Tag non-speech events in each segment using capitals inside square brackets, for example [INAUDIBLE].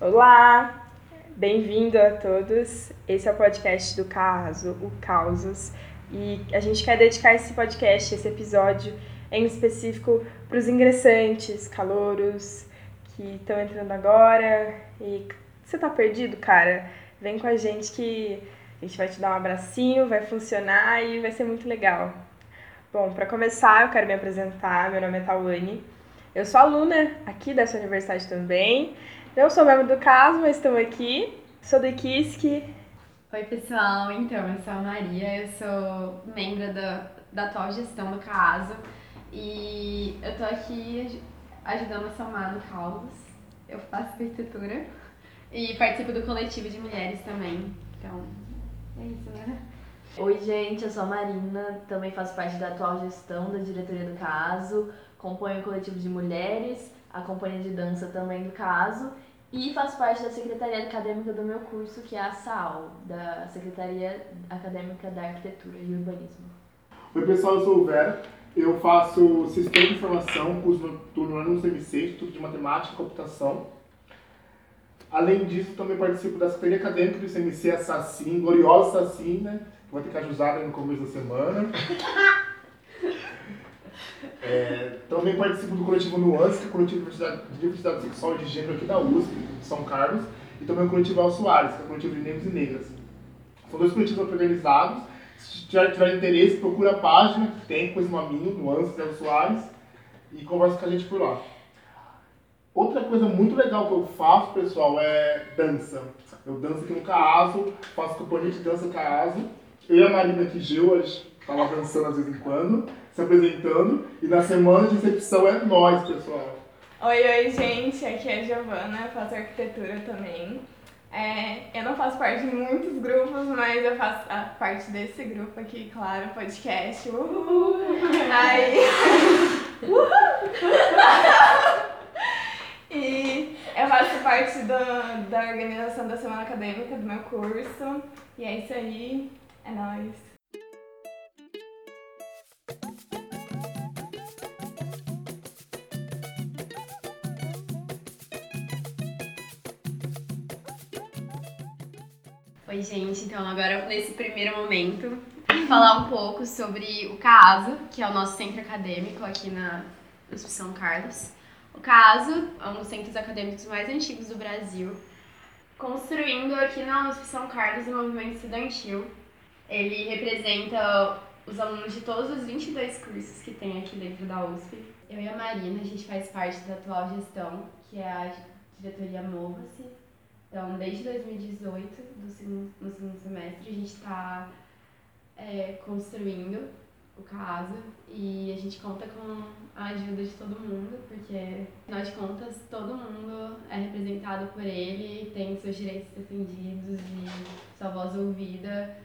Olá, bem-vindo a todos. Esse é o podcast do Caso, o Causos, e a gente quer dedicar esse podcast, esse episódio em específico para os ingressantes, calouros que estão entrando agora. E você tá perdido, cara? Vem com a gente que a gente vai te dar um abracinho, vai funcionar e vai ser muito legal. Bom, para começar, eu quero me apresentar. Meu nome é Tawane. Eu sou aluna aqui dessa universidade também. Não sou membro do caso, mas estou aqui. Sou do IKISC. Oi, pessoal. Então, eu sou a Maria, eu sou membro da, da atual gestão do CASO e eu tô aqui ajudando a somar no Caldas. Eu faço arquitetura e participo do coletivo de mulheres também. Então, é isso, né? Oi, gente, eu sou a Marina, também faço parte da atual gestão da diretoria do CASO, componho o coletivo de mulheres, a companhia de dança também do CASO e faço parte da secretaria acadêmica do meu curso, que é a SAL, da Secretaria Acadêmica da Arquitetura e Urbanismo. Oi, pessoal, eu sou o Vera. Eu faço Sistema de Informação, curso noturno ano CMC, Instituto de Matemática e Computação. Além disso, também participo da Secretaria Acadêmica do CMC, a SACIM, gloriosa SACIM, né? Que vai ter que ajudar no começo da semana. [LAUGHS] É, também participo do coletivo Nuance, que é o coletivo de diversidade, de sexual e de gênero aqui da USP, de São Carlos, e também o coletivo Al Soares, que é o coletivo de negros e negras. São dois coletivos organizados. Se tiver, tiver interesse, procura a página que tem com esse nominho, Nuances Al Soares, e conversa com a gente por lá. Outra coisa muito legal que eu faço, pessoal, é dança. Eu danço aqui no Caaso, faço companhia de dança Caaso. Eu e a Marina aqui, Gil, a gente tá lá dançando às vezes em quando se apresentando. E na semana de recepção é nós, pessoal. Oi, oi, gente. Aqui é a Giovana, eu faço arquitetura também. É, eu não faço parte de muitos grupos, mas eu faço a parte desse grupo aqui, claro, podcast. Uhul! Aí. Uhul! [LAUGHS] [LAUGHS] e eu faço parte do, da organização da semana acadêmica do meu curso. E é isso aí. É nóis. Oi, gente. Então, agora nesse primeiro momento, falar um pouco sobre o CASO, que é o nosso centro acadêmico aqui na USP São Carlos. O CASO é um dos centros acadêmicos mais antigos do Brasil, construindo aqui na USP São Carlos o movimento estudantil. Ele representa os alunos de todos os 22 cursos que tem aqui dentro da USP. Eu e a Marina, a gente faz parte da atual gestão, que é a diretoria Mova-se, então, desde 2018, do segundo, no segundo semestre, a gente está é, construindo o caso e a gente conta com a ajuda de todo mundo, porque, afinal de contas, todo mundo é representado por ele, tem seus direitos defendidos e sua voz ouvida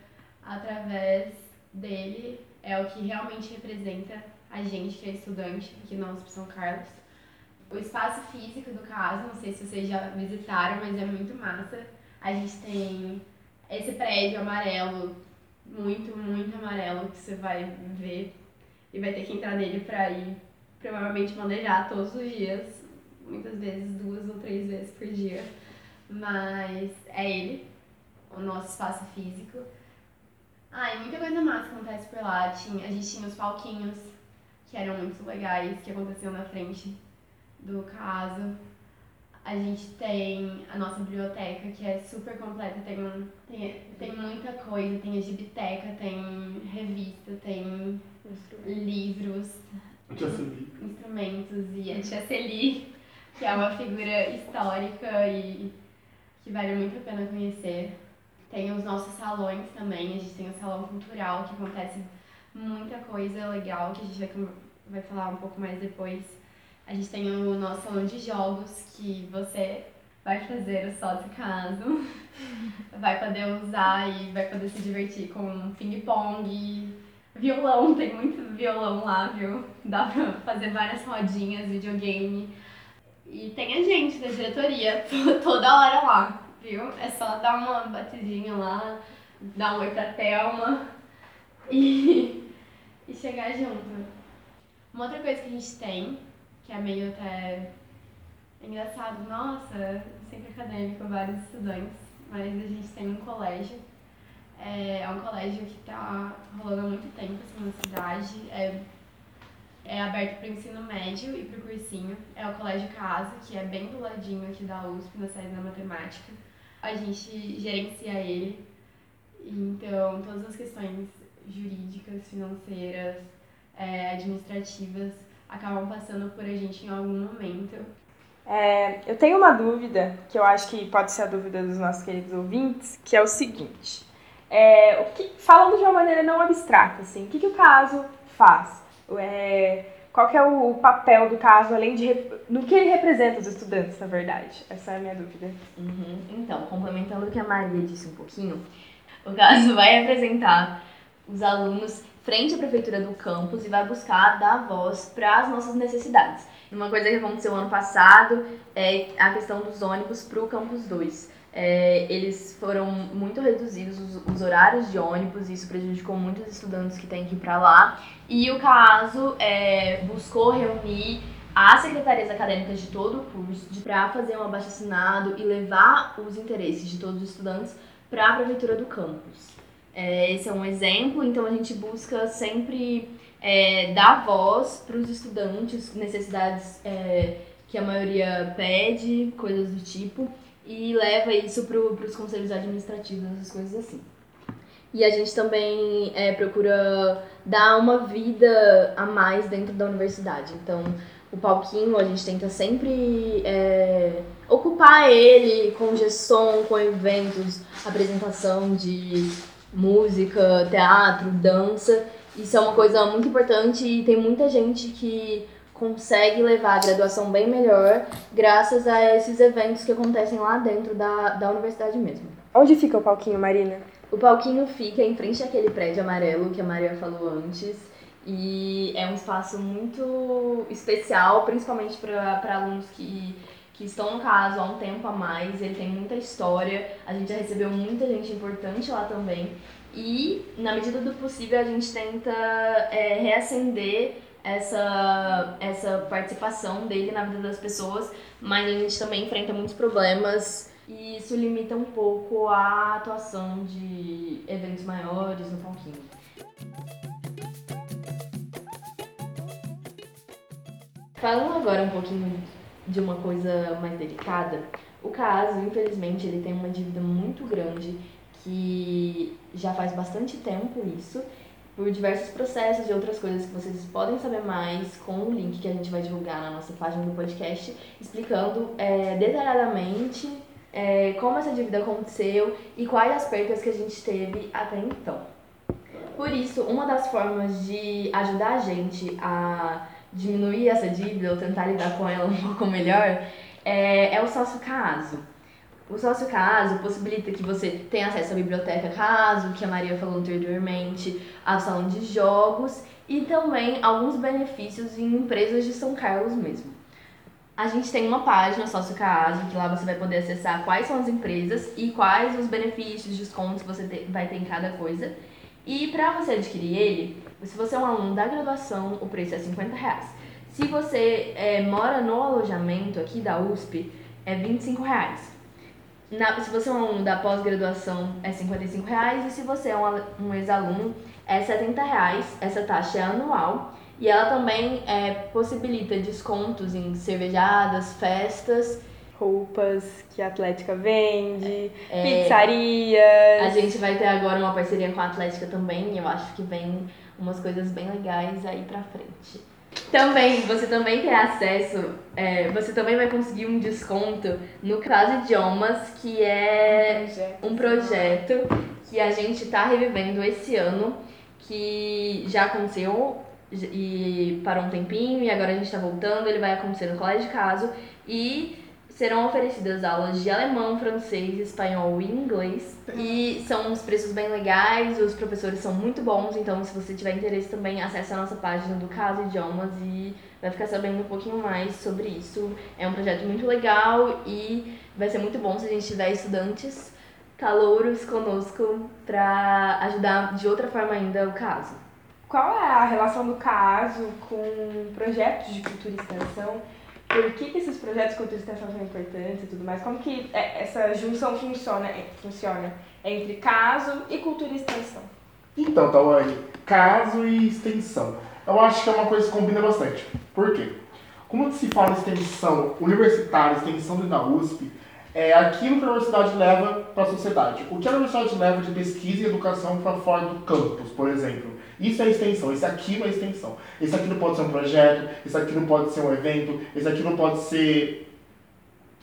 através dele. É o que realmente representa a gente que é estudante aqui na USP São Carlos o espaço físico do caso, não sei se vocês já visitaram, mas é muito massa. A gente tem esse prédio amarelo, muito, muito amarelo, que você vai ver e vai ter que entrar nele para ir provavelmente manejar todos os dias, muitas vezes duas ou três vezes por dia. Mas é ele, o nosso espaço físico. Ah, e muita coisa massa acontece por lá. Tinha, a gente tinha os palquinhos, que eram muito legais, que aconteciam na frente do caso. A gente tem a nossa biblioteca, que é super completa, tem, um, tem, tem muita coisa, tem a gibiteca, tem revista, tem livros, instrumentos e a Tia Celi, que é uma figura histórica e que vale muito a pena conhecer. Tem os nossos salões também, a gente tem o salão cultural, que acontece muita coisa legal, que a gente vai, vai falar um pouco mais depois a gente tem o nosso salão de jogos que você vai fazer o sócio caso, [LAUGHS] vai poder usar e vai poder se divertir com ping-pong, violão, tem muito violão lá, viu? Dá pra fazer várias rodinhas, videogame. E tem a gente da diretoria [LAUGHS] toda hora lá, viu? É só dar uma batidinha lá, dar um oi pra Thelma [LAUGHS] e, e chegar junto. Uma outra coisa que a gente tem que é meio até engraçado, nossa, centro acadêmico, vários estudantes, mas a gente tem um colégio. É, é um colégio que está rolando há muito tempo assim, na cidade. É, é aberto para o ensino médio e para o cursinho. É o Colégio Casa, que é bem do ladinho aqui da USP, na sede da matemática. A gente gerencia ele. Então, todas as questões jurídicas, financeiras, é, administrativas acabam passando por a gente em algum momento. É, eu tenho uma dúvida, que eu acho que pode ser a dúvida dos nossos queridos ouvintes, que é o seguinte. É, o que, falando de uma maneira não abstrata, assim, o que, que o caso faz? É, qual que é o papel do caso, além de... no que ele representa os estudantes, na verdade? Essa é a minha dúvida. Uhum. Então, complementando o que a Maria disse um pouquinho, o caso [LAUGHS] vai representar os alunos frente à prefeitura do campus e vai buscar dar voz para as nossas necessidades. Uma coisa que aconteceu ano passado é a questão dos ônibus para o campus 2. É, eles foram muito reduzidos os, os, horários de ônibus, isso prejudicou muitos estudantes que têm que ir para lá. E o caso é, buscou reunir as secretarias acadêmicas de todo o curso para fazer um abaixo-assinado e levar os interesses de todos os estudantes para a prefeitura do campus. É, esse é um exemplo, então a gente busca sempre é, dar voz para os estudantes, necessidades é, que a maioria pede, coisas do tipo, e leva isso para os conselhos administrativos, essas coisas assim. E a gente também é, procura dar uma vida a mais dentro da universidade. Então, o palquinho a gente tenta sempre é, ocupar ele com gestão, com eventos, apresentação de música, teatro, dança. Isso é uma coisa muito importante e tem muita gente que consegue levar a graduação bem melhor graças a esses eventos que acontecem lá dentro da, da universidade mesmo. Onde fica o palquinho, Marina? O palquinho fica em frente àquele prédio amarelo que a Maria falou antes. E é um espaço muito especial, principalmente para alunos que que estão no caso há um tempo a mais, ele tem muita história, a gente já recebeu muita gente importante lá também. E, na medida do possível, a gente tenta é, reacender essa, essa participação dele na vida das pessoas, mas a gente também enfrenta muitos problemas e isso limita um pouco a atuação de eventos maiores no Palquinho. Falando agora um pouquinho de uma coisa mais delicada, o caso, infelizmente, ele tem uma dívida muito grande que já faz bastante tempo isso, por diversos processos e outras coisas que vocês podem saber mais com o link que a gente vai divulgar na nossa página do podcast, explicando é, detalhadamente é, como essa dívida aconteceu e quais as percas que a gente teve até então. Por isso, uma das formas de ajudar a gente a diminuir essa dívida ou tentar lidar com ela um [LAUGHS] pouco melhor é, é o sócio caso. O sócio caso possibilita que você tenha acesso à biblioteca caso, que a Maria falou anteriormente, ao salão de jogos e também alguns benefícios em empresas de São Carlos mesmo. A gente tem uma página sócio caso, que lá você vai poder acessar quais são as empresas e quais os benefícios, descontos que você vai ter em cada coisa. E para você adquirir ele, se você é um aluno da graduação, o preço é 50 reais. Se você é, mora no alojamento aqui da USP, é 25 reais. Na, se você é um aluno da pós-graduação, é 55 reais. E se você é um, um ex-aluno, é 70 reais. Essa taxa é anual. E ela também é, possibilita descontos em cervejadas, festas roupas que a Atlética vende, é, pizzarias. A gente vai ter agora uma parceria com a Atlética também, eu acho que vem umas coisas bem legais aí pra frente. Também, você também tem acesso, é, você também vai conseguir um desconto no Caso Idiomas, que é um projeto, um projeto que a gente tá revivendo esse ano, que já aconteceu e parou um tempinho e agora a gente tá voltando, ele vai acontecer no Colégio de Caso e serão oferecidas aulas de alemão, francês, espanhol e inglês. E são uns preços bem legais, os professores são muito bons, então se você tiver interesse também, acesse a nossa página do Caso Idiomas e vai ficar sabendo um pouquinho mais sobre isso. É um projeto muito legal e vai ser muito bom se a gente tiver estudantes calouros conosco para ajudar de outra forma ainda o caso. Qual é a relação do caso com projetos de cultura e extensão por que, que esses projetos de cultura e extensão são importantes e tudo mais, como que é, essa junção funciona, é, funciona entre caso e cultura e extensão? Então, Tawane, caso e extensão. Eu acho que é uma coisa que combina bastante. Por quê? Como se fala extensão universitária, extensão da USP, é aquilo que a universidade leva para a sociedade. O que a universidade leva de pesquisa e educação para fora do campus, por exemplo. Isso é extensão, isso aqui é extensão. Isso aqui não pode ser um projeto, isso aqui não pode ser um evento, isso aqui não pode ser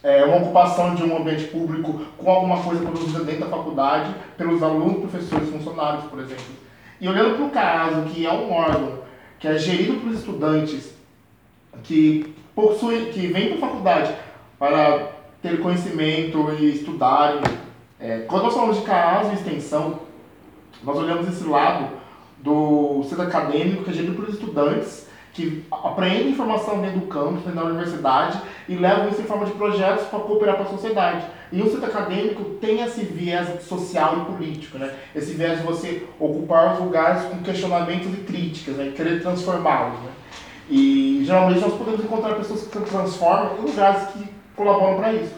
é, uma ocupação de um ambiente público com alguma coisa produzida dentro da faculdade pelos alunos, professores, funcionários, por exemplo. E olhando para o caso, que é um órgão que é gerido por estudantes que possuem, que vêm para a faculdade para ter conhecimento e estudarem. É, quando nós falamos de caso e extensão, nós olhamos esse lado do centro acadêmico, que é gerido por estudantes, que aprendem informação dentro do campus, dentro da universidade, e levam isso em forma de projetos para cooperar com a sociedade. E o centro acadêmico tem esse viés social e político, né? esse viés de você ocupar os lugares com questionamentos e críticas, né? querer transformá-los. Né? E geralmente nós podemos encontrar pessoas que transformam em lugares que colaboram para isso.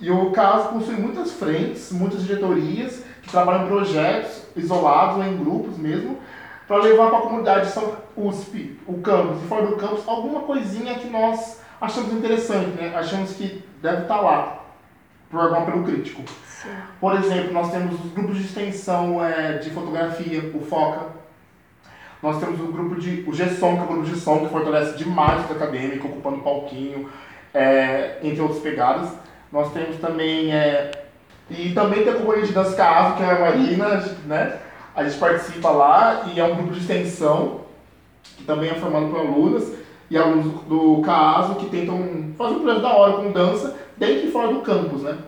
E o caso possui muitas frentes, muitas diretorias que trabalham em projetos isolados ou em grupos mesmo, para levar para a comunidade São USP, o campus, e fora do campus, alguma coisinha que nós achamos interessante, né? achamos que deve estar tá lá, por algum apelo crítico. Sim. Por exemplo, nós temos os grupos de extensão é, de fotografia, o FOCA, nós temos o grupo de. o GESOM, que é o grupo de som, que fortalece demais o acadêmico, ocupando palquinho, é, entre outras pegadas. Nós temos também. É, e também tem a companhia de dança Caso, que é a Marina, né? A gente participa lá e é um grupo de extensão, que também é formado por alunas e alunos do CASO que tentam fazer um projeto da hora com dança dentro e fora do campus, né?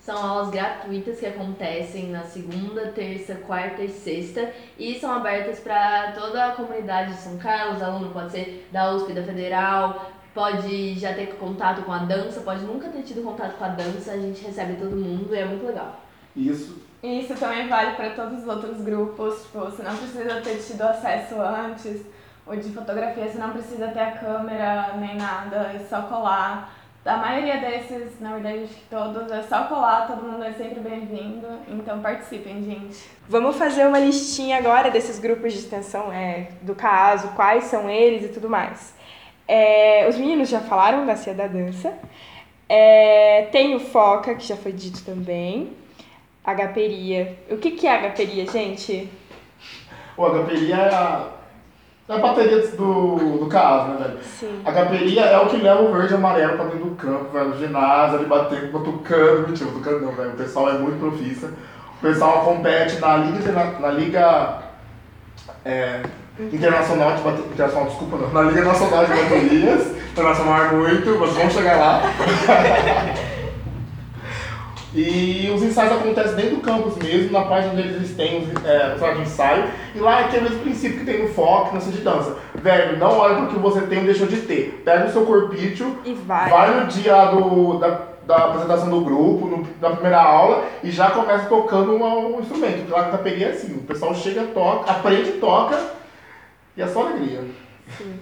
São aulas gratuitas que acontecem na segunda, terça, quarta e sexta e são abertas para toda a comunidade de São Carlos. Aluno pode ser da USP, da Federal, pode já ter contato com a dança, pode nunca ter tido contato com a dança. A gente recebe todo mundo e é muito legal. Isso. Isso também vale para todos os outros grupos. Tipo, você não precisa ter tido acesso antes. Ou de fotografia, você não precisa ter a câmera nem nada, é só colar a maioria desses, na verdade, acho que todos, é só colar, todo mundo é sempre bem-vindo. Então participem, gente. Vamos fazer uma listinha agora desses grupos de extensão é, do caso, quais são eles e tudo mais. É, os meninos já falaram da Cia da Dança. É, tem o Foca, que já foi dito também. Agaperia. O que, que é agaperia, gente? O agaperia é a é a bateria do, do caso, né, velho? Sim. A gaperia é o que leva o verde e amarelo pra dentro do campo, velho. No ginásio, ali batendo, batucando. Mentira, batucando não, velho. O pessoal é muito profissa. O pessoal compete na Liga, na, na Liga é, Internacional de. Internacional, desculpa, não. Na Liga Nacional de Baterias. Internacional é muito, mas vamos chegar lá. [LAUGHS] E os ensaios acontecem dentro do campus mesmo, na página onde eles têm é, sala de ensaio. E lá é aquele mesmo princípio que tem no foco, na de dança. Velho, não olha pro que você tem ou deixou de ter. Pega o seu corpício, e vai, vai no dia do, da, da apresentação do grupo, no, na primeira aula, e já começa tocando um, um instrumento. Lá que peguei é assim, o pessoal chega, toca, aprende, toca, e é só alegria. Sim.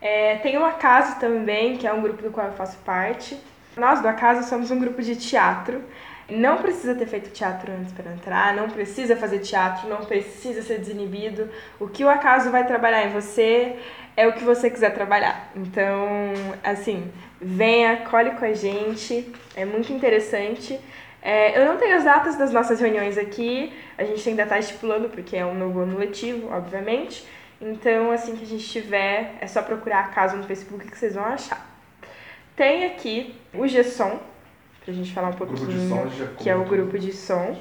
É, tem o Acaso também, que é um grupo do qual eu faço parte. Nós do Acaso somos um grupo de teatro. Não precisa ter feito teatro antes para entrar, não precisa fazer teatro, não precisa ser desinibido. O que o acaso vai trabalhar em você é o que você quiser trabalhar. Então, assim, venha, cole com a gente, é muito interessante. É, eu não tenho as datas das nossas reuniões aqui, a gente ainda está estipulando, porque é um novo ano letivo, obviamente. Então, assim que a gente tiver, é só procurar a casa no Facebook que vocês vão achar. Tem aqui o Gesson, pra gente falar um pouquinho, som, que é o grupo de som.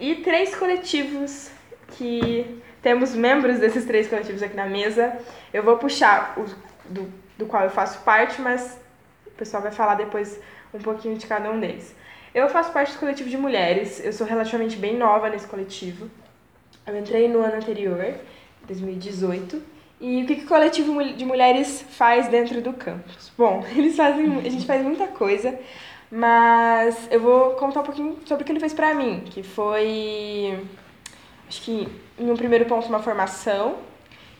E três coletivos que temos membros desses três coletivos aqui na mesa. Eu vou puxar o do, do qual eu faço parte, mas o pessoal vai falar depois um pouquinho de cada um deles. Eu faço parte do coletivo de mulheres, eu sou relativamente bem nova nesse coletivo. Eu entrei no ano anterior, 2018. E o que, que o coletivo de mulheres faz dentro do campus? Bom, [LAUGHS] eles fazem, a gente faz muita coisa. Mas eu vou contar um pouquinho sobre o que ele fez pra mim, que foi, acho que em um primeiro ponto, uma formação,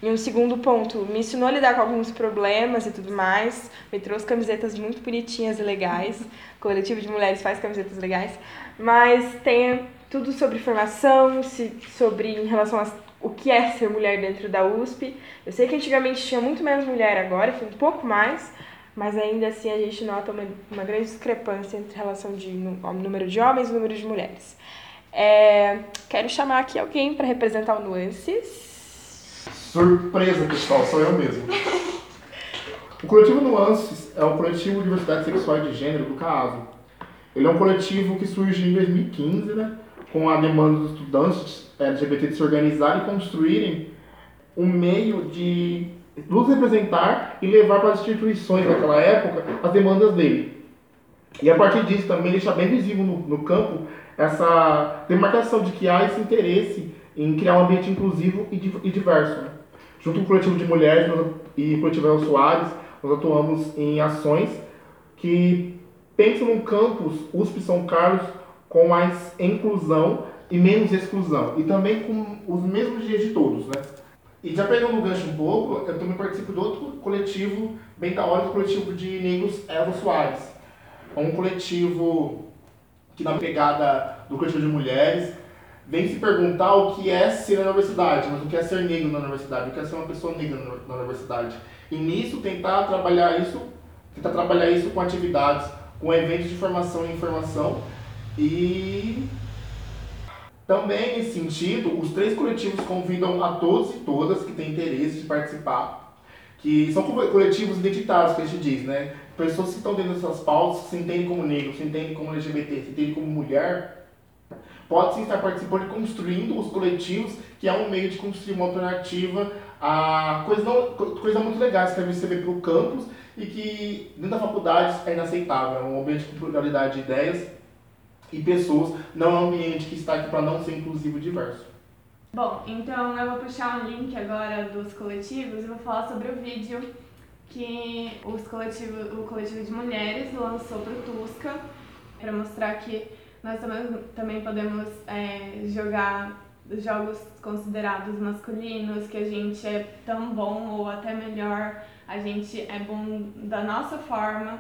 Em um segundo ponto, me ensinou a lidar com alguns problemas e tudo mais. Me trouxe camisetas muito bonitinhas e legais. O coletivo de mulheres faz camisetas legais. Mas tem tudo sobre formação, sobre em relação a o que é ser mulher dentro da USP. Eu sei que antigamente tinha muito menos mulher agora, foi um pouco mais, mas ainda assim a gente nota uma, uma grande discrepância entre relação de número de homens e número de mulheres. É, quero chamar aqui alguém para representar o Nuances. Surpresa, pessoal, sou eu mesmo. O coletivo Nuances é o coletivo Diversidade Sexual e de Gênero do CASO. Ele é um coletivo que surgiu em 2015, né, com a demanda dos estudantes LGBT de se organizarem e construírem um meio de nos representar e levar para as instituições daquela época as demandas dele. E a partir disso também deixar bem visível no, no campo essa demarcação de que há esse interesse em criar um ambiente inclusivo e, diverso. Né? Junto com o coletivo de mulheres e o coletivo El Soares, nós atuamos em ações que pensam num campus USP São Carlos com mais inclusão e menos exclusão. E também com os mesmos dias de todos, né? E já pegando o gancho um pouco, eu também participo de outro coletivo bem da hora, o coletivo de negros Elo Soares. É um coletivo que na pegada do coletivo de mulheres vem se perguntar o que é ser na universidade, mas o que é ser negro na universidade, o que é ser uma pessoa negra na universidade. E nisso tentar trabalhar isso, tentar trabalhar isso com atividades, com eventos de formação e informação. E também nesse sentido, os três coletivos convidam a todos e todas que têm interesse de participar, que são coletivos identitários, que a gente diz, né? Pessoas que estão dentro dessas pautas, se entendem como negro, se entendem como LGBT, se entendem como mulher, pode sim estar participando e construindo os coletivos, que é um meio de construir uma alternativa a coisas, não, muito legais que a gente para o campus e que dentro da faculdade é inaceitável. É um ambiente com pluralidade de ideias e pessoas, não é um ambiente que está aqui para não ser inclusivo e diverso. Bom, então eu vou puxar um link agora dos coletivos e vou falar sobre o vídeo que os coletivo, o coletivo de mulheres lançou para o Tusca para mostrar que nós também, também podemos é, jogar jogos considerados masculinos, que a gente é tão bom ou até melhor, a gente é bom da nossa forma,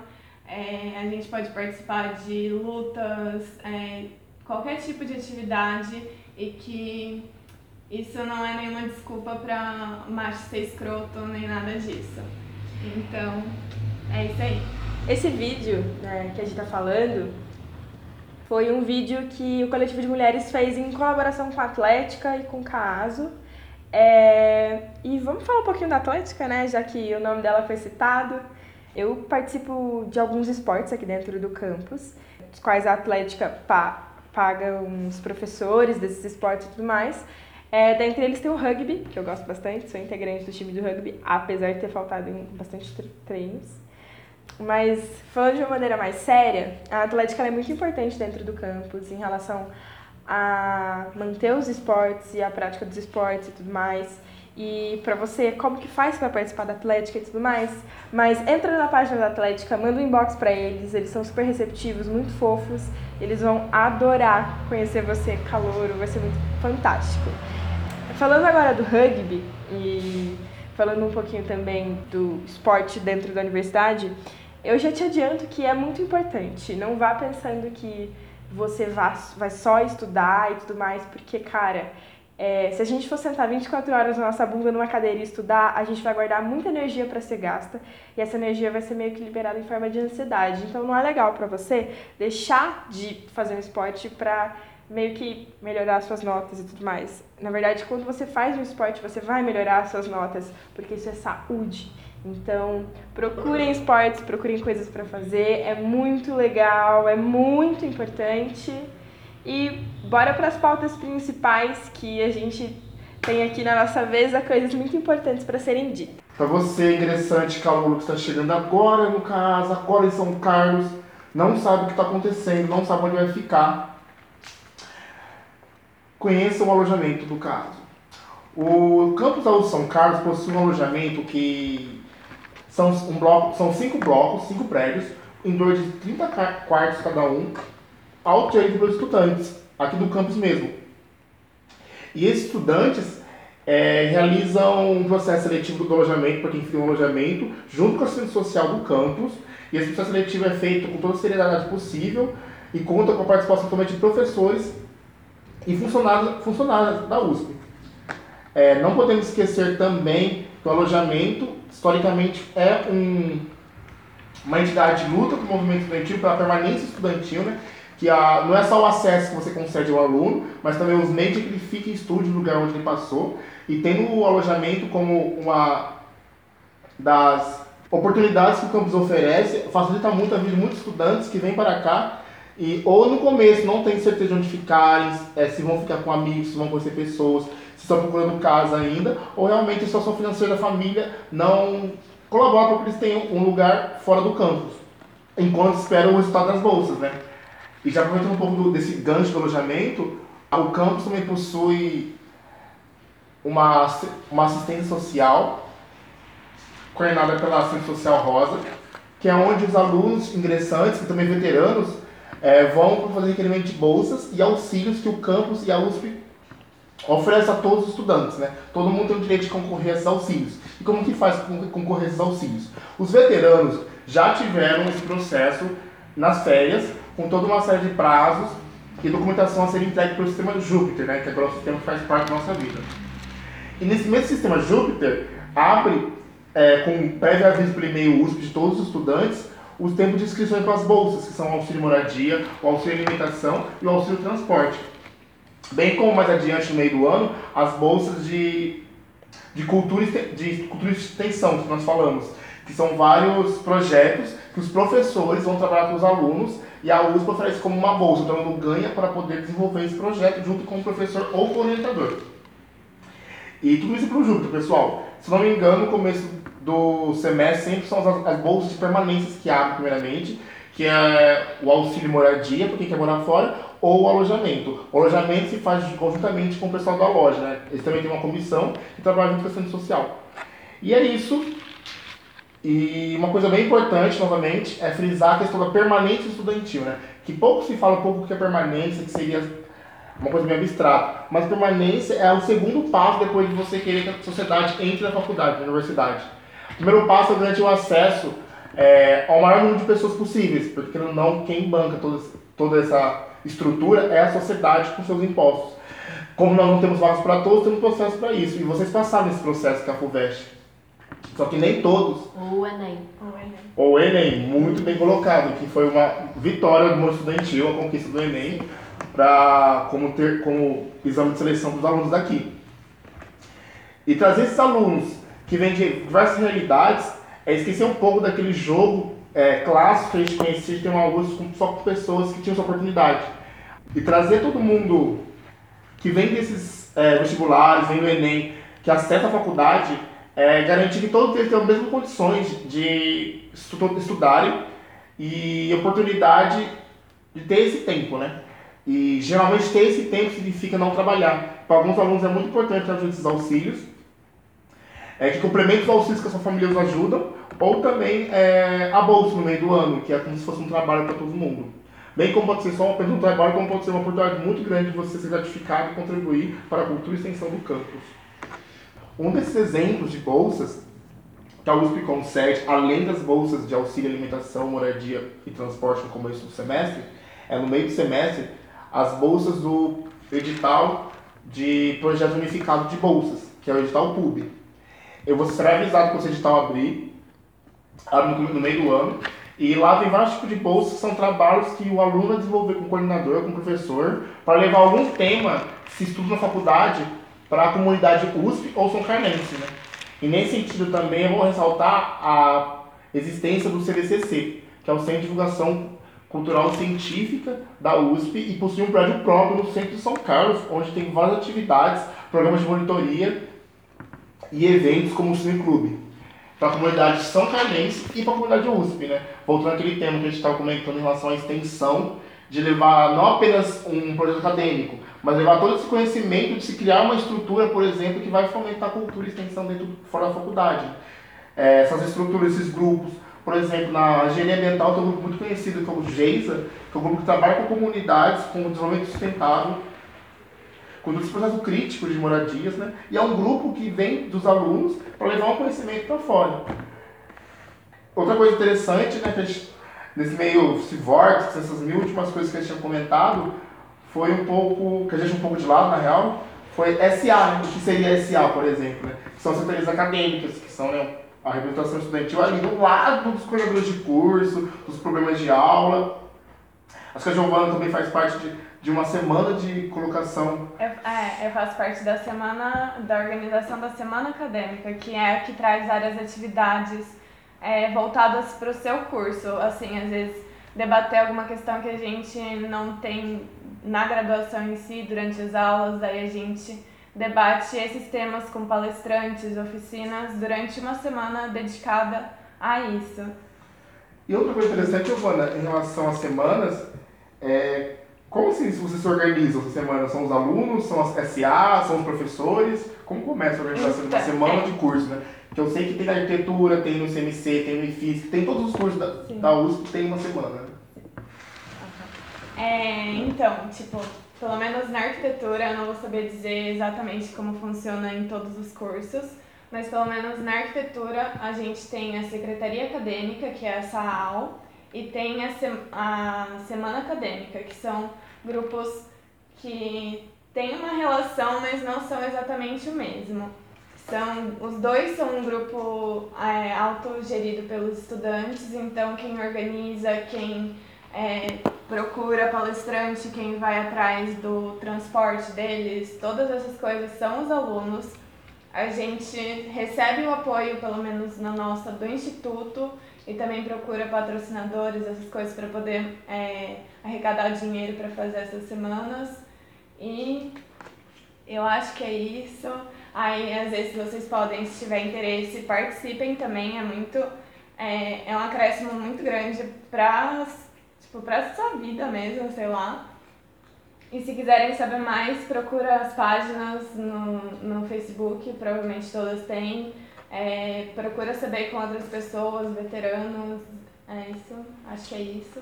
é, a gente pode participar de lutas, é, qualquer tipo de atividade e que isso não é nenhuma desculpa para macho ser escroto nem nada disso. Então, é isso aí. Esse vídeo né, que a gente tá falando foi um vídeo que o coletivo de mulheres fez em colaboração com a Atlética e com o Caaso. É... E vamos falar um pouquinho da Atlética, né? Já que o nome dela foi citado. Eu participo de alguns esportes aqui dentro do campus, os quais a Atlética pa paga uns professores desses esportes e tudo mais. É, dentre eles tem o rugby, que eu gosto bastante, sou integrante do time do rugby, apesar de ter faltado em bastante treinos. Mas, falando de uma maneira mais séria, a Atlética é muito importante dentro do campus em relação a manter os esportes e a prática dos esportes e tudo mais. E para você, como que faz para participar da Atlética e tudo mais. Mas entra na página da Atlética, manda um inbox para eles, eles são super receptivos, muito fofos. Eles vão adorar conhecer você, calouro, vai ser muito fantástico. Falando agora do rugby e falando um pouquinho também do esporte dentro da universidade, eu já te adianto que é muito importante. Não vá pensando que você vai, só estudar e tudo mais, porque, cara, é, se a gente for sentar 24 horas na nossa bunda numa cadeira e estudar, a gente vai guardar muita energia para ser gasta e essa energia vai ser meio que liberada em forma de ansiedade. Então não é legal para você deixar de fazer um esporte para meio que melhorar suas notas e tudo mais. Na verdade, quando você faz um esporte, você vai melhorar suas notas, porque isso é saúde. Então, procurem esportes, procurem coisas para fazer, é muito legal, é muito importante. E bora para as pautas principais que a gente tem aqui na nossa mesa, coisas muito importantes para serem ditas. Para você, ingressante calor que está chegando agora no caso, agora em São Carlos, não sabe o que está acontecendo, não sabe onde vai ficar, conheça o alojamento do caso. O campus da São Carlos possui um alojamento que são, um bloco, são cinco blocos, cinco prédios, em dois de 30 quartos cada um, direito para os estudantes, aqui do campus mesmo. E esses estudantes, é, realizam um processo seletivo do alojamento, para quem fica no alojamento, junto com a assistente social do campus. E esse processo seletivo é feito com toda a seriedade possível e conta com a participação também de professores e funcionários, funcionários da USP. É, não podemos esquecer também que o alojamento, historicamente, é um, uma entidade de luta com o movimento estudantil pela permanência estudantil, né? Que a, não é só o acesso que você concede ao aluno, mas também os meios que ele fique e estude no lugar onde ele passou. E tendo o alojamento como uma das oportunidades que o campus oferece, facilita muito a vida de muitos estudantes que vêm para cá e ou no começo não tem certeza de onde ficarem, é, se vão ficar com amigos, se vão conhecer pessoas, se estão procurando casa ainda, ou realmente a situação financeira da família não colabora para que eles tenham um lugar fora do campus, enquanto esperam o resultado das bolsas, né? E já aproveitando um pouco desse gancho do alojamento, o campus também possui uma, uma assistência social, coordenada pela assistente social Rosa, que é onde os alunos ingressantes e também veteranos é, vão fazer requerimento de bolsas e auxílios que o campus e a USP oferece a todos os estudantes. Né? Todo mundo tem o direito de concorrer a esses auxílios. E como que faz concorrer a esses auxílios? Os veteranos já tiveram esse processo nas férias, com toda uma série de prazos e documentação a ser entregue pelo sistema Júpiter, né? que agora é o sistema que faz parte da nossa vida. E nesse mesmo sistema Júpiter, abre, é, com prévio aviso pelo e-mail USP de todos os estudantes, os tempos de inscrições para as bolsas, que são o auxílio moradia, o auxílio alimentação e o auxílio transporte. Bem como mais adiante no meio do ano, as bolsas de, de, cultura, de cultura de extensão, que nós falamos, que são vários projetos que os professores vão trabalhar com os alunos e a USP oferece como uma bolsa, então o aluno ganha para poder desenvolver esse projeto junto com o professor ou com o orientador. E tudo isso para o Júpiter, pessoal. Se não me engano, no começo do semestre sempre são as, as bolsas de permanências que abrem primeiramente, que é o auxílio moradia para quem quer morar fora, ou o alojamento. O alojamento se faz conjuntamente com o pessoal da loja, né? Eles também têm uma comissão que trabalha junto com a assistente social. E é isso. E uma coisa bem importante, novamente, é frisar a questão da permanência estudantil, né? Que pouco se fala pouco que é permanência, que seria uma coisa meio abstrata. Mas permanência é o segundo passo depois de você querer que a sociedade entre na faculdade, na universidade. O primeiro passo é garantir o acesso é, ao maior número de pessoas possíveis, porque não quem banca toda, toda essa estrutura é a sociedade com seus impostos. Como nós não temos vagas para todos, temos processo para isso. E vocês passaram nesse processo com a FUVEST. Só que nem todos. O Enem. O Enem. O Enem, muito bem colocado, que foi uma vitória do mundo estudantil, a conquista do Enem, pra, como, ter, como exame de seleção dos alunos daqui. E trazer esses alunos que vêm de diversas realidades é esquecer um pouco daquele jogo é, clássico que a gente conhecia de ter um augusto com, só com pessoas que tinham essa oportunidade. E trazer todo mundo que vem desses é, vestibulares, vem do Enem, que acessa a faculdade, é, garantir que todos eles tenham as mesmas condições de estudarem e oportunidade de ter esse tempo, né? E geralmente ter esse tempo significa não trabalhar. Para alguns alunos é muito importante ajudar esses auxílios, é, que complementam os auxílios que a sua família os ajudam, ou também é, a bolsa no meio do ano, que é como se fosse um trabalho para todo mundo. Bem como pode ser só um trabalho, como pode ser uma oportunidade muito grande de você ser gratificado e contribuir para a cultura e extensão do campus. Um desses exemplos de bolsas que a USP concede, além das bolsas de auxílio alimentação, moradia e transporte no começo do semestre, é no meio do semestre as bolsas do edital de projeto unificado de bolsas, que é o edital PUB. Eu vou ser avisado quando esse edital abrir, abre no meio do ano, e lá tem vários tipos de bolsas que são trabalhos que o aluno vai desenvolver com o coordenador, com o professor, para levar algum tema se estuda na faculdade para a comunidade USP ou São Carmense. Né? E nesse sentido também eu vou ressaltar a existência do CVCC, que é o Centro de Divulgação Cultural Científica da USP e possui um prédio próprio no centro de São Carlos, onde tem várias atividades, programas de monitoria e eventos como o Cine Clube. Para a comunidade São Carmense e para a comunidade USP, né? Voltando àquele tema que a gente estava comentando em relação à extensão, de levar não apenas um projeto acadêmico, mas levar todo esse conhecimento de se criar uma estrutura, por exemplo, que vai fomentar cultura e extensão dentro fora da faculdade. É, essas estruturas, esses grupos, por exemplo, na engenharia ambiental tem um grupo muito conhecido que é o GEISA, que é um grupo que trabalha com comunidades, com o desenvolvimento sustentável, com todo esse processo crítico de moradias, né? E é um grupo que vem dos alunos para levar um conhecimento para fora. Outra coisa interessante, né, que a gente, nesse meio esse essas mil últimas coisas que a gente tinha comentado, foi um pouco, que a gente um pouco de lado, na real, foi SA, né? O que seria SA, por exemplo, né? Que são as secretarias acadêmicas, que são né, a representação estudantil ali do lado dos coordenadores de curso, dos problemas de aula. Acho que a Giovana também faz parte de, de uma semana de colocação. Eu, é, eu faço parte da semana, da organização da semana acadêmica, que é a que traz várias atividades é, voltadas para o seu curso. Assim, às vezes debater alguma questão que a gente não tem na graduação em si, durante as aulas, daí a gente debate esses temas com palestrantes, oficinas, durante uma semana dedicada a isso. E outra coisa interessante, Giovana, em relação às semanas, é como assim vocês se organizam essa semana? São os alunos, são as SA, são os professores? Como começa a organização de uma Então, semana é. de curso, né? Que eu sei que tem na arquitetura, tem no CMC, tem no IFISC, tem todos os cursos da, Sim. da USP, tem uma semana. É, então, tipo, pelo menos na arquitetura eu não vou saber dizer exatamente como funciona em todos os cursos, mas pelo menos na arquitetura a gente tem a secretaria acadêmica, que é a SAAL, e tem a, sem- a semana acadêmica, que são grupos que têm uma relação, mas não são exatamente o mesmo. São, os dois são um grupo é, autogerido pelos estudantes, então quem organiza, quem é, procura palestrante, quem vai atrás do transporte deles, todas essas coisas são os alunos. A gente recebe o apoio, pelo menos na nossa, do Instituto e também procura patrocinadores, essas coisas para poder é, arrecadar dinheiro para fazer essas semanas. E eu acho que é isso. Aí, às vezes, vocês podem, se tiver interesse, participem também. É muito. É, é um acréscimo muito grande para tipo, pra sua vida mesmo, sei lá. E se quiserem saber mais, procura as páginas no, no Facebook, provavelmente todas têm. É, procura saber com outras pessoas, veteranos. É isso, acho que é isso.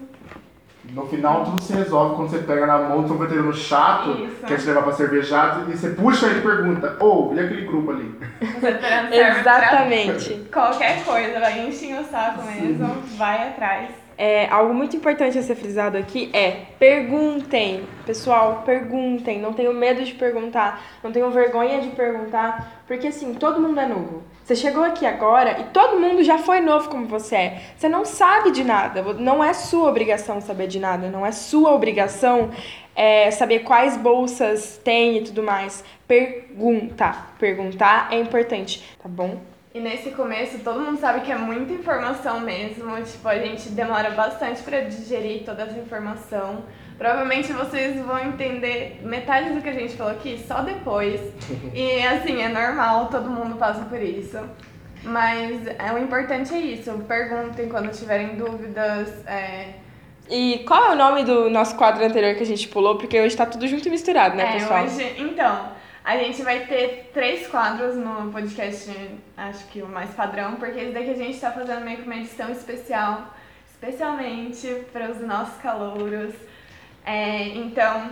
No final tudo se resolve quando você pega na mão de um veterano chato, Isso. quer te levar pra cervejada, e você puxa ele e pergunta, ô, e aquele grupo ali? [LAUGHS] Exatamente. qualquer coisa, vai encher o saco mesmo, vai atrás. É, algo muito importante a ser frisado aqui é perguntem. Pessoal, perguntem. Não tenham medo de perguntar. Não tenham vergonha de perguntar. Porque assim, todo mundo é novo. Você chegou aqui agora e todo mundo já foi novo como você é. Você não sabe de nada. Não é sua obrigação saber de nada. Não é sua obrigação é, saber quais bolsas tem e tudo mais. Pergunta. Perguntar é importante, tá bom? E nesse começo, todo mundo sabe que é muita informação mesmo. Tipo, a gente demora bastante pra digerir toda essa informação. Provavelmente vocês vão entender metade do que a gente falou aqui só depois. [LAUGHS] E assim, é normal, todo mundo passa por isso. Mas é, o importante é isso. Perguntem quando tiverem dúvidas. é, E qual é o nome do nosso quadro anterior que a gente pulou? Porque hoje tá tudo junto e misturado, né, É, pessoal? hoje, então, a gente vai ter três quadros no podcast, acho que o mais padrão, porque esse daqui a gente tá fazendo meio que uma edição especial, especialmente para os nossos calouros. É, então,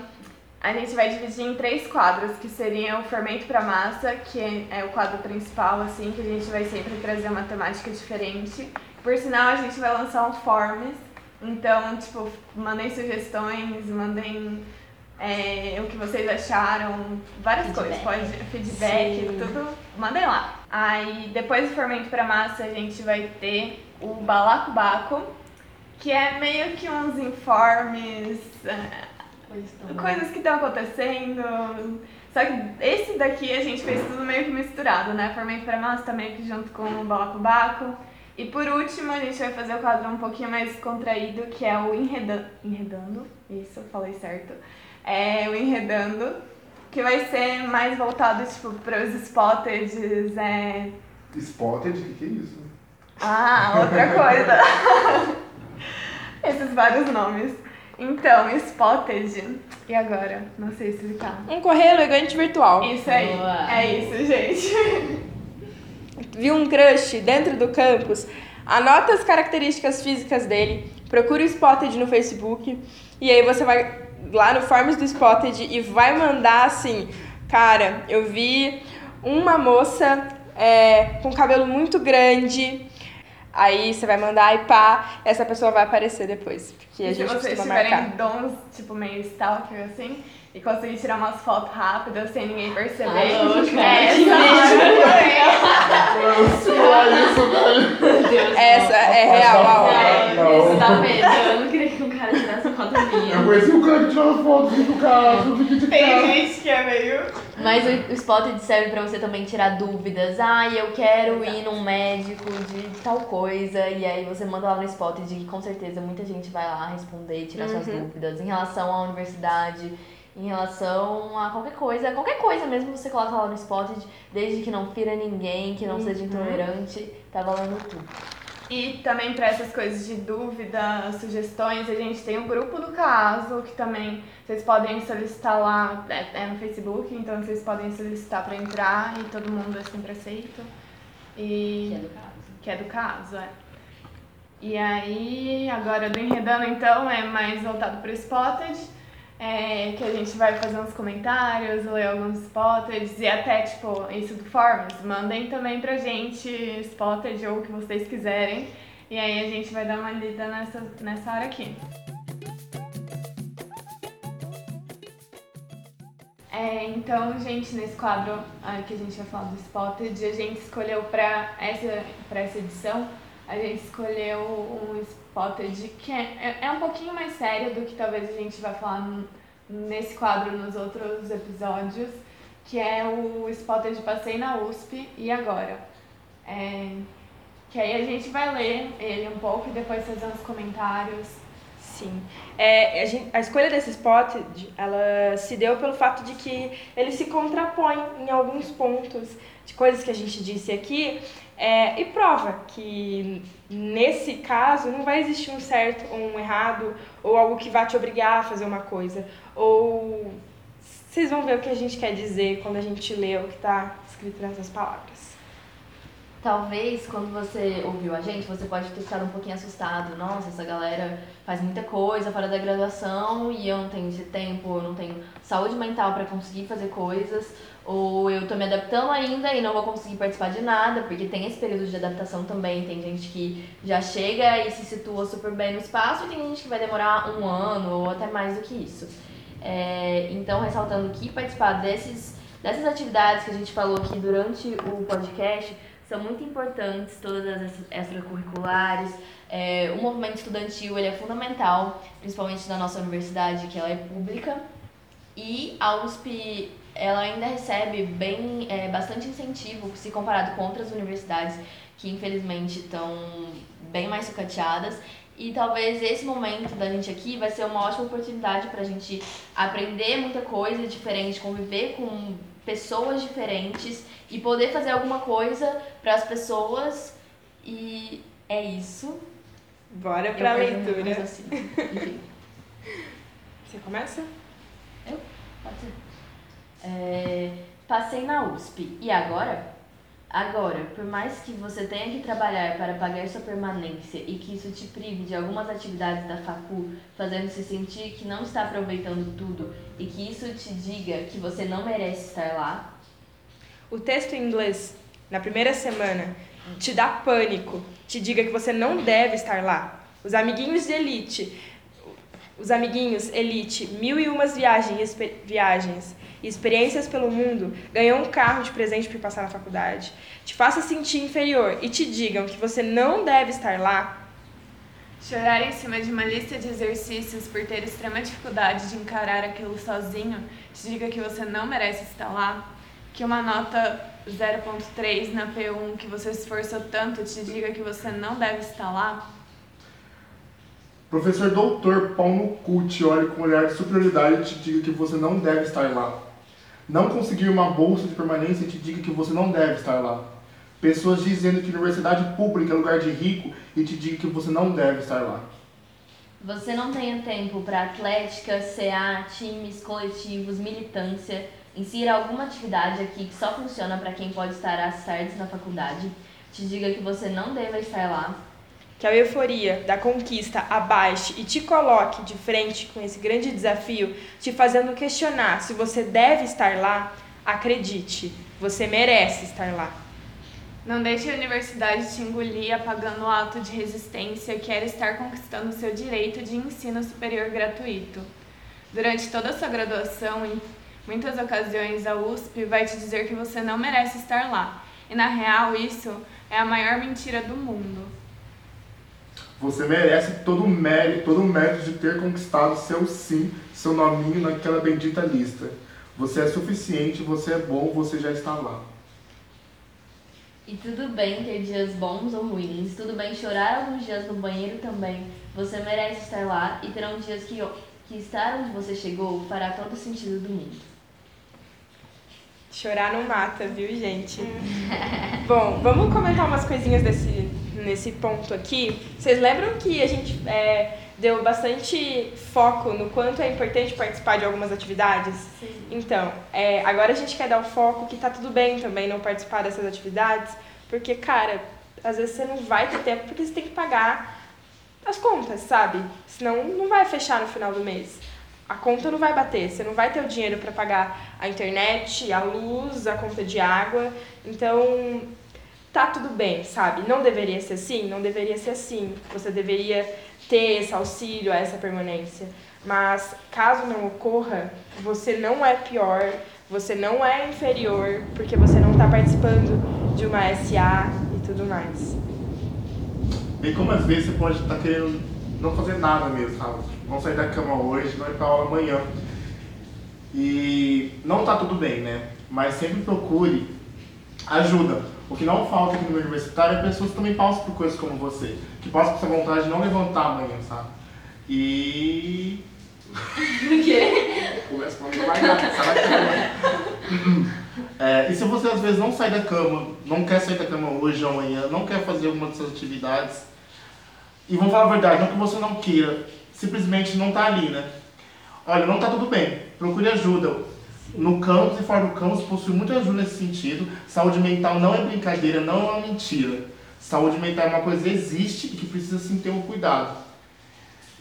a gente vai dividir em três quadros, que seriam o fermento para massa, que é, é o quadro principal, assim, que a gente vai sempre trazer uma temática diferente. Por sinal, a gente vai lançar um forms, então, tipo, mandem sugestões, mandem é, o que vocês acharam, várias Feedback. coisas, pode feedback, Sim. tudo, mandem lá. Aí depois do fermento para massa a gente vai ter o balacobaco, que é meio que uns informes, é, coisas que estão acontecendo. Só que esse daqui a gente fez tudo meio que misturado, né? Fermento para massa tá meio que junto com o balacobaco. E por último, a gente vai fazer o quadro um pouquinho mais contraído, que é o enredando. Enredando? Isso, falei certo. É o enredando, que vai ser mais voltado, tipo, para os spotteds, é... Spotted, o que, que é isso? Ah, outra [LAUGHS] coisa. [LAUGHS] Esses vários nomes. Então, spotted. E agora? Não sei explicar. Um correio elegante virtual. Isso aí. Boa. É isso, gente. [LAUGHS] Viu um crush dentro do campus? Anota as características físicas dele, procura o Spotted no Facebook e aí você vai lá no Forms do Spotted e vai mandar assim, cara, eu vi uma moça é, com cabelo muito grande. Aí você vai mandar e pá, essa pessoa vai aparecer depois. Porque a E se gente vocês costuma tiverem dons, tipo, meio stalker, assim, e conseguir tirar umas fotos rápidas sem ninguém perceber. Ah, louca. [LAUGHS] é, Que essa. [LAUGHS] Essa é real, a hora. É, Não. isso dá medo. Eu não queria que um cara. Eu conheci o cara que tirava foto do carro, fiquei de Tem cara. gente que é meio. Mas o, o Spotted serve pra você também tirar dúvidas. Ah, eu quero ir num médico de tal coisa. E aí você manda lá no Spotted e com certeza muita gente vai lá responder, tirar suas Uhum. dúvidas em relação à universidade, em relação a qualquer coisa. Qualquer coisa mesmo você coloca lá no Spotted, desde que não fira ninguém, que não seja Uhum. intolerante, tá valendo tudo. E também para essas coisas de dúvida, sugestões, a gente tem o grupo do caso, que também vocês podem solicitar lá, é, é no Facebook, então vocês podem solicitar para entrar e todo mundo é sempre aceito. E Que é do caso. que é do caso, é. E aí, agora do Enredando, então, é mais voltado para Spotted, é, que a gente vai fazer uns comentários, ler alguns Spotteds e até, tipo, isso do Forms. Mandem também pra gente Spotted ou o que vocês quiserem. E aí a gente vai dar uma lida nessa, nessa hora aqui. É, então, gente, nesse quadro ah, que a gente vai falar do Spotted, a gente escolheu para essa, pra essa edição, a gente escolheu um Spotted que é, é, um pouquinho mais sério do que talvez a gente vai falar nesse quadro nos outros episódios, que é o Spotted Passei na USP e agora. É, que aí a gente vai ler ele um pouco e depois fazer uns comentários. Sim. É, a, gente- a escolha desse spotted, ela se deu pelo fato de que ele se contrapõe em alguns pontos de coisas que a gente disse aqui é, e prova que nesse caso não vai existir um certo ou um errado ou algo que vá te obrigar a fazer uma coisa. Ou vocês vão ver o que a gente quer dizer quando a gente lê o que está escrito nessas palavras. Talvez quando você ouviu a gente, você pode ter ficado um pouquinho assustado. Nossa, essa galera faz muita coisa fora da graduação e eu não tenho esse tempo, eu não tenho saúde mental para conseguir fazer coisas, ou eu tô me adaptando ainda e não vou conseguir participar de nada, porque tem esse período de adaptação também. Tem gente que já chega e se situa super bem no espaço e tem gente que vai demorar um ano ou até mais do que isso. É, então, ressaltando que participar desses, dessas atividades que a gente falou aqui durante o podcast são muito importantes, todas as extracurriculares. É, o movimento estudantil ele é fundamental, principalmente na nossa universidade, que ela é pública. E a USP ela ainda recebe bem, é, bastante incentivo se comparado com outras universidades que infelizmente estão bem mais sucateadas. E talvez esse momento da gente aqui vai ser uma ótima oportunidade para a gente aprender muita coisa diferente, conviver com pessoas diferentes e poder fazer alguma coisa para as pessoas. E é isso. Bora Eu pra perdi meu leitura. Enfim. [LAUGHS] Você começa? Pode ser. É, passei na USP. E agora? Agora, por mais que você tenha que trabalhar para pagar sua permanência e que isso te prive de algumas atividades da facu, fazendo se sentir que não está aproveitando tudo e que isso te diga que você não merece estar lá, O texto em inglês, na primeira semana, te dá pânico, te diga que você não deve estar lá. Os amiguinhos de elite, os amiguinhos elite, mil e umas viagens, viagens e experiências pelo mundo, ganhou um carro de presente para passar na faculdade, te faça sentir inferior e te digam que você não deve estar lá. Chorar em cima de uma lista de exercícios por ter extrema dificuldade de encarar aquilo sozinho te diga que você não merece estar lá. Que uma nota 0.3 na P1 que você se esforçou tanto te diga que você não deve estar lá. Professor doutor pau no cu te olha com um olhar de superioridade e te diga que você não deve estar lá. Não conseguir uma bolsa de permanência te diga que você não deve estar lá. Pessoas dizendo que universidade pública é lugar de rico e te diga que você não deve estar lá. você não tenha tempo para atlética, CA, times, coletivos, militância, insira alguma atividade aqui que só funciona para quem pode estar às tardes na faculdade, te diga que você não deva estar lá. Que a euforia da conquista abaixe e te coloque de frente com esse grande desafio, te fazendo questionar se você deve estar lá, acredite, você merece estar lá. Não deixe a universidade te engolir apagando o ato de resistência que era estar conquistando seu direito de ensino superior gratuito. Durante toda a sua graduação, em muitas ocasiões, a USP vai te dizer que você não merece estar lá. E na real, isso é a maior mentira do mundo. Você merece todo o mérito, todo o mérito de ter conquistado seu sim, seu nominho naquela bendita lista. Você é suficiente, você é bom, você já está lá. E tudo bem ter dias bons ou ruins, tudo bem chorar alguns dias no banheiro também. Você merece estar lá e terão dias que, que estar onde você chegou fará todo o sentido do mundo. Chorar não mata, viu, gente? [LAUGHS] Bom, vamos comentar umas coisinhas desse, nesse ponto aqui. Vocês lembram que a gente é, deu bastante foco no quanto é importante participar de algumas atividades? Sim. Então, é, agora a gente quer dar o foco que tá tudo bem também não participar dessas atividades, porque, cara, às vezes você não vai ter tempo porque você tem que pagar as contas, sabe? Senão não vai fechar no final do mês. A conta não vai bater, você não vai ter o dinheiro para pagar a internet, a luz, a conta de água. Então, tá tudo bem, sabe? Não deveria ser assim, não deveria ser assim. Você deveria ter esse auxílio, essa permanência. Mas caso não ocorra, você não é pior, você não é inferior, porque você não está participando de uma SA e tudo mais. Bem como às vezes você pode estar querendo não fazer nada mesmo, sabe? Não sair da cama hoje, não ir pra aula amanhã. E não tá tudo bem, né? Mas sempre procure ajuda. O que não falta aqui no meu universitário é pessoas que também passam por coisas como você. Que passam por essa vontade de não levantar amanhã, sabe? E. [LAUGHS] O quê? Começa falando da cama. É, e se você às vezes não sai da cama, não quer sair da cama hoje ou amanhã, não quer fazer alguma dessas atividades, e vamos falar a verdade, não que você não queira, simplesmente não tá ali, né? Olha, não tá tudo bem, procure ajuda. No campus e fora do campus possui muita ajuda nesse sentido. Saúde mental não é brincadeira, não é uma mentira. Saúde mental é uma coisa que existe e que precisa sim ter um cuidado.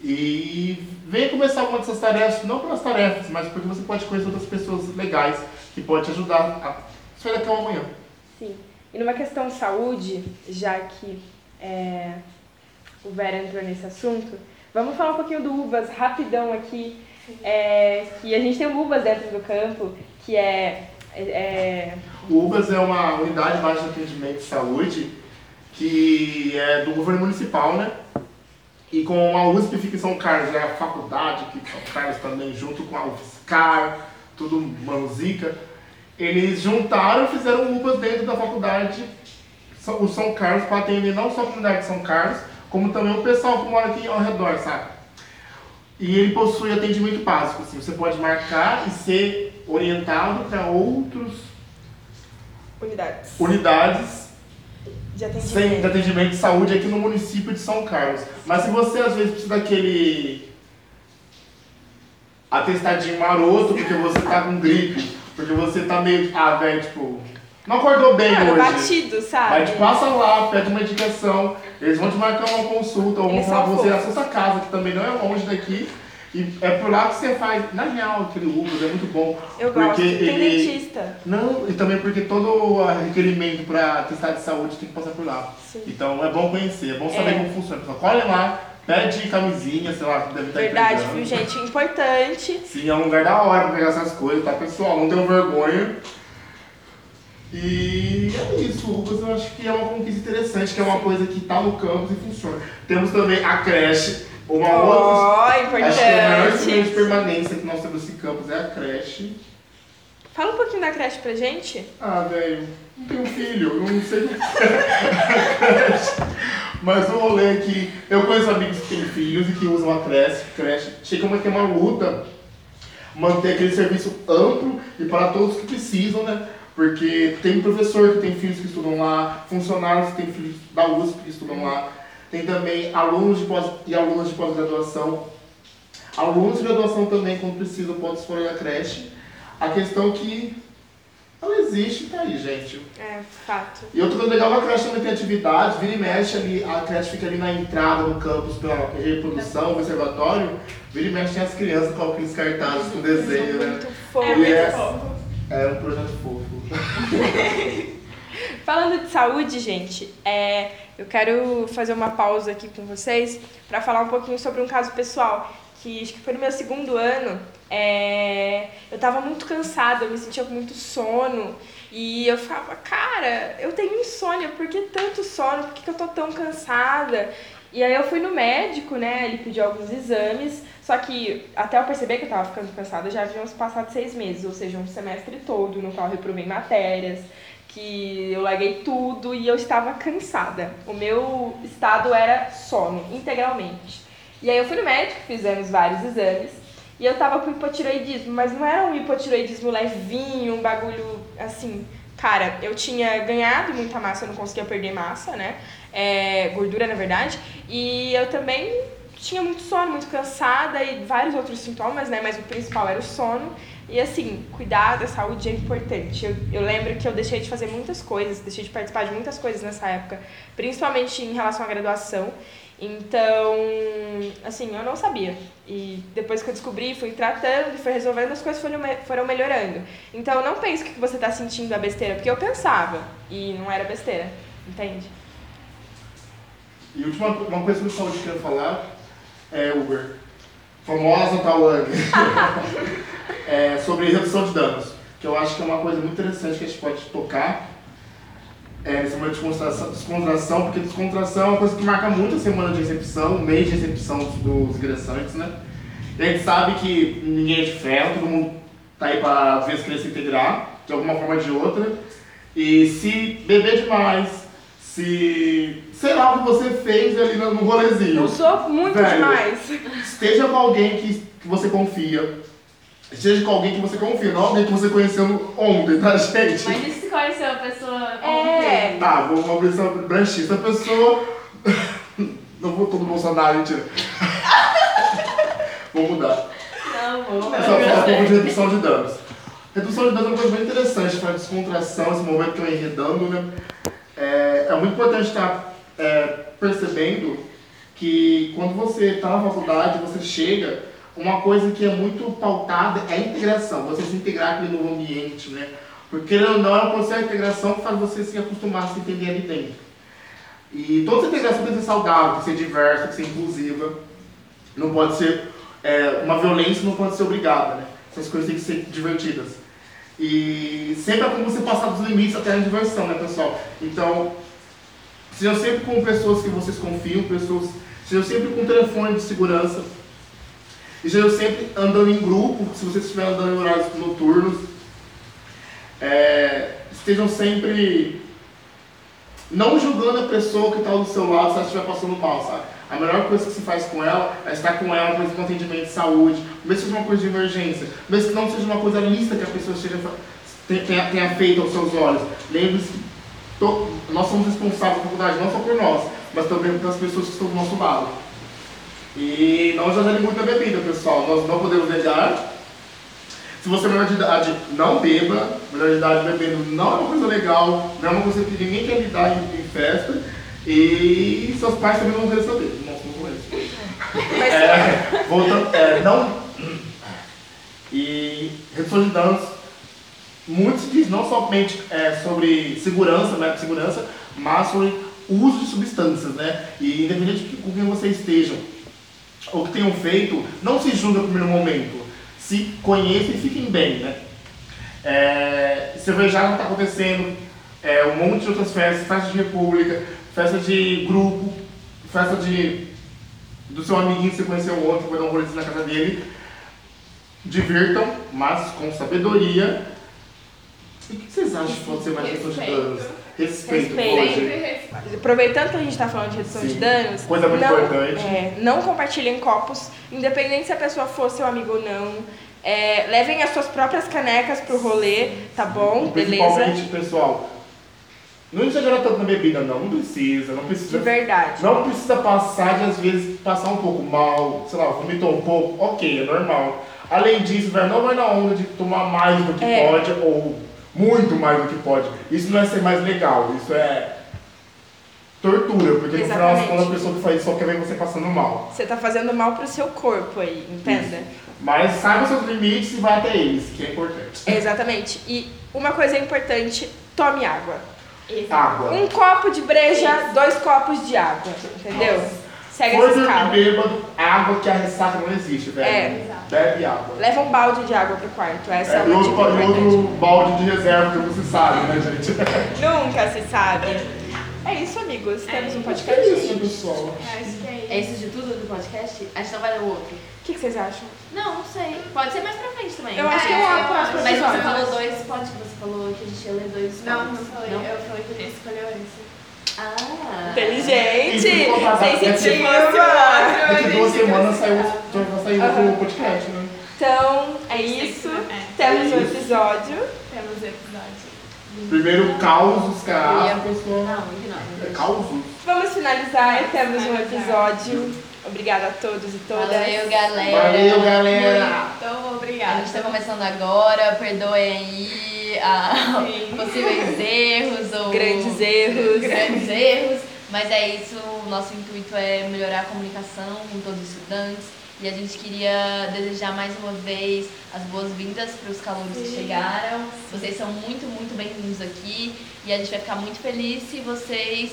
E venha começar alguma dessas tarefas, não pelas tarefas, mas porque você pode conhecer outras pessoas legais que podem te ajudar a sair da cama amanhã. Sim. E numa questão de saúde, já que é, o Vera entrou nesse assunto, vamos falar um pouquinho do UBAS rapidão aqui. É, que a gente tem o UBAS dentro do campo, que é, é O UBAS é uma unidade básica de atendimento de saúde que é do governo municipal, né? E com a USP fica em São Carlos, é a faculdade que São Carlos também, junto com a UFSCar, tudo manuzica, eles juntaram e fizeram um UBAS dentro da faculdade, o São Carlos, para atender não só a comunidade de São Carlos, como também o pessoal que mora aqui ao redor, sabe? E ele possui atendimento básico, assim, você pode marcar e ser orientado para outras unidades unidades de sem, de atendimento. atendimento de saúde aqui no município de São Carlos. Mas se você às vezes precisa daquele atestadinho maroto, porque você tá com gripe, porque você tá meio. Ah, velho, tipo. Não acordou bem Mano, hoje. batido, sabe? Aí te passa lá, pede uma indicação, eles vão te marcar uma consulta, ou vão falar com você na sua casa, que também não é longe daqui. E é por lá que você faz, na real, aquele Ubers é muito bom. Eu porque gosto. Tem ele- dentista. Não, e também porque todo requerimento para testar de saúde tem que passar por lá. Sim. Então é bom conhecer, é bom saber É. como funciona. Pessoal, colhe lá, pede camisinha, sei lá, que deve estar Verdade, entregando. viu, gente? Importante. Sim, é um lugar da hora pra pegar essas coisas, tá pessoal? Não tenham vergonha. E é isso, o Rubas eu acho que é uma conquista interessante, que é uma coisa que tá no campus e funciona. Temos também a creche, uma outra. Ó, Acho que é o melhor instrumento de importante. permanência que nós temos nesse campus é a creche. Fala um pouquinho da creche pra gente. Ah, velho, não tenho filho, eu não sei o que é. [LAUGHS] Mas o rolê é que eu conheço amigos que têm filhos e que usam a creche, creche. Chega uma que é uma luta manter aquele serviço amplo e para todos que precisam, né? Porque tem professor que tem filhos que estudam lá, funcionários que têm filhos da USP que estudam lá, tem também alunos de pós e alunas de pós-graduação. Alunos de graduação também, quando precisam, podem escolher a creche. A questão é que ela existe e tá aí, gente. É, fato. E outra coisa legal, a creche também tem atividade, vira e mexe ali, a creche fica ali na entrada do campus pela reprodução, observatório, vira e mexe tem as crianças com aqueles cartazes com desenho, né? Muito fofo. É fofo. É um projeto fofo. [LAUGHS] Falando de saúde, gente, é, eu quero fazer uma pausa aqui com vocês para falar um pouquinho sobre um caso pessoal. Que acho que foi no meu segundo ano. é, eu tava muito cansada, eu me sentia com muito sono. E eu falava, cara, eu tenho insônia, por que tanto sono? Por que, que eu tô tão cansada? E aí eu fui no médico, né? Ele pediu alguns exames. Só que até eu perceber que eu tava ficando cansada, já haviam passado seis meses, ou seja, um semestre todo no qual eu reprovei matérias, que eu larguei tudo e eu estava cansada. O meu estado era sono, integralmente. E aí eu fui no médico, fizemos vários exames, e eu tava com hipotiroidismo, mas não era um hipotiroidismo levinho, um bagulho assim. Cara, eu tinha ganhado muita massa, eu não conseguia perder massa, né? É, gordura, na verdade. E eu também tinha muito sono, muito cansada e vários outros sintomas, né? Mas o principal era o sono. E assim, cuidar da saúde é importante. Eu, eu lembro que eu deixei de fazer muitas coisas, deixei de participar de muitas coisas nessa época, principalmente em relação à graduação. Então, assim, eu não sabia. E depois que eu descobri, fui tratando, fui resolvendo, as coisas foram, foram melhorando. Então, não pense que você está sentindo é besteira, porque eu pensava e não era besteira, entende? E última uma coisa sobre saúde que eu quero falar é Uber. Famosa Tawane. [LAUGHS] é, sobre redução de danos. Que eu acho que é uma coisa muito interessante que a gente pode tocar é, nesse momento de descontração, descontração, porque descontração é uma coisa que marca muito a semana de recepção, o mês de recepção dos, dos ingressantes, né? E a gente sabe que ninguém é de ferro, todo mundo tá aí para às vezes querer se integrar, de alguma forma ou de outra. E se beber demais, se. sei lá o que você fez ali no, no rolezinho. Eu sou muito Velho. demais. Esteja com alguém que, que você confia. Esteja com alguém que você confia, não alguém que você conheceu ontem, tá, gente? Mas e se conheceu a pessoa É. ontem? Tá, vou abrir essa branchista. A pessoa. [LAUGHS] Não vou todo Bolsonaro, mentira. [LAUGHS] vou mudar. Não, vou. Só falar um pouco de redução de danos. Redução de danos é uma coisa bem interessante para descontração, esse momento que eu enredando, né? É, é muito importante estar é, percebendo que quando você está na faculdade, você chega, uma coisa que é muito pautada é a integração, você se integrar com novo ambiente, né? Porque não, é um processo de integração que faz você se acostumar a se entender ali dentro. E toda integração tem que ser saudável, tem que ser diversa, tem que ser inclusiva. Não pode ser é, uma violência, não pode ser obrigada, né? Essas coisas têm que ser divertidas. E sempre é como você passar dos limites até a diversão, né, pessoal? Então, sejam sempre com pessoas que vocês confiam, pessoas, sejam sempre com telefone de segurança. E sejam sempre andando em grupo, se vocês estiverem andando em horários noturnos. É, estejam sempre não julgando a pessoa que está do seu lado se ela estiver passando mal, sabe? A melhor coisa que se faz com ela é estar com ela, por no atendimento de saúde, mesmo que seja uma coisa de emergência, mesmo que não seja uma coisa lista que a pessoa esteja, tenha, tenha feito aos seus olhos. Lembre-se nós somos responsáveis pela faculdade, não só por nós, mas também pelas pessoas que estão do nosso lado. E não exagere muito a bebida, pessoal. Nós não podemos negar. Se você é menor de idade, não beba. Menor de idade bebendo não é uma coisa legal, não é uma coisa que ninguém quer lidar em, em festa. E seus pais também não vão saber. Nossa, não conheço. É, voltando, é, não. E redução de danos, muito se diz não somente é, sobre segurança, né, segurança, mas sobre uso de substâncias, né? E independente de com quem vocês estejam ou que tenham feito, não se julga no primeiro momento. Se conheçam e fiquem bem, né? É, cervejada está acontecendo, é, um monte de outras festas, festa de república, festa de grupo, festa de do seu amiguinho que você conheceu ontem, foi dar um rolezinho na casa dele. Divirtam, mas com sabedoria. E o que vocês acham que pode ser mais redução de danos? Respeito, Respeito. hoje. Aproveitando que a gente está falando de redução de Sim. danos, Coisa muito não, importante. é, não compartilhem copos, independente se a pessoa for seu amigo ou não. É, levem as suas próprias canecas pro rolê, tá bom? Beleza? Pessoal, não exagera tanto na bebida, não. Não precisa, não De precisa. verdade. Não precisa passar de, às vezes, passar um pouco mal, sei lá, vomitou um pouco, ok, é normal. Além disso, velho, não vai na onda de tomar mais do que É. pode ou Muito mais do que pode. Isso não é ser mais legal, isso é tortura, porque no final das Exatamente. contas a pessoa que faz isso só quer ver você passando mal. Você tá fazendo mal pro seu corpo aí, entenda? Mas saiba seus limites e vá até eles, que é importante. Exatamente. E uma coisa importante, tome água. Água. Um copo de breja, dois copos de água, entendeu? Segue For essa escala. bêbado, água que a ressaca não existe, velho. É. Bebe água. Leva um balde de água pro quarto, essa é, É, uma outro, dica outro balde de reserva que você sabe, né, gente? [LAUGHS] Nunca se sabe. É isso, amigos. Temos um É podcast. isso, pessoal. Acho que é É isso. isso de tudo do podcast? A gente não vai ler o outro. O que, que vocês acham? Não, não sei. Pode ser mais pra frente também. Eu acho que é É, próximo. Mas você falou dois, pode que você falou que a gente ia ler dois Não, não falei. Não? Eu falei que ele escolheu esse. Ah. Inteligente, sensitiva. Daqui duas semanas saiu, vai sair Aham. o podcast, né? Então, é isso. É. Temos um episódio. Temos o episódio. Primeiro, causos, cara. Não, ignora. É causos? Vamos finalizar. Temos um episódio. Obrigada a todos e todas. Valeu, galera. Valeu, galera! Então, A obrigada. gente tá começando agora, perdoem aí a Sim. [LAUGHS] possíveis erros ou Grandes erros. grandes erros, mas é isso, o nosso intuito é melhorar a comunicação com todos os estudantes e a gente queria desejar mais uma vez as boas-vindas para os calouros que chegaram. Vocês são muito, muito bem-vindos aqui e a gente vai ficar muito feliz se vocês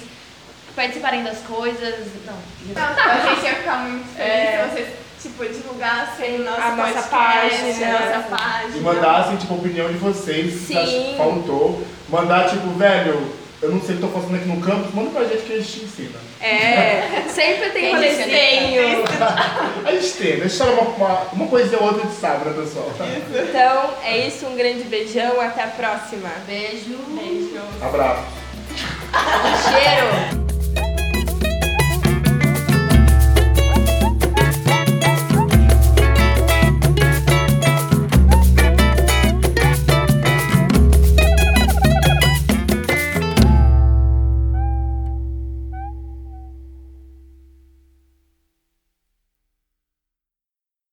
participarem das coisas. Não, Não, a gente ia ficar muito feliz É. se vocês, tipo, divulgassem o nosso A nossa podcast, página. a nossa página. E mandassem, tipo, a opinião de vocês, se Sim. que faltou. Mandar, tipo, velho, eu não sei o que tô fazendo aqui no campus, manda pra gente que a gente te ensina. É, [LAUGHS] sempre tem rolezinho. [LAUGHS] A gente tem, deixa uma, uma, uma coisinha ou outra a gente sabe, né, pessoal? Então, é isso. Um grande beijão. Até a próxima. beijo, Beijo. Abraço. cheiro!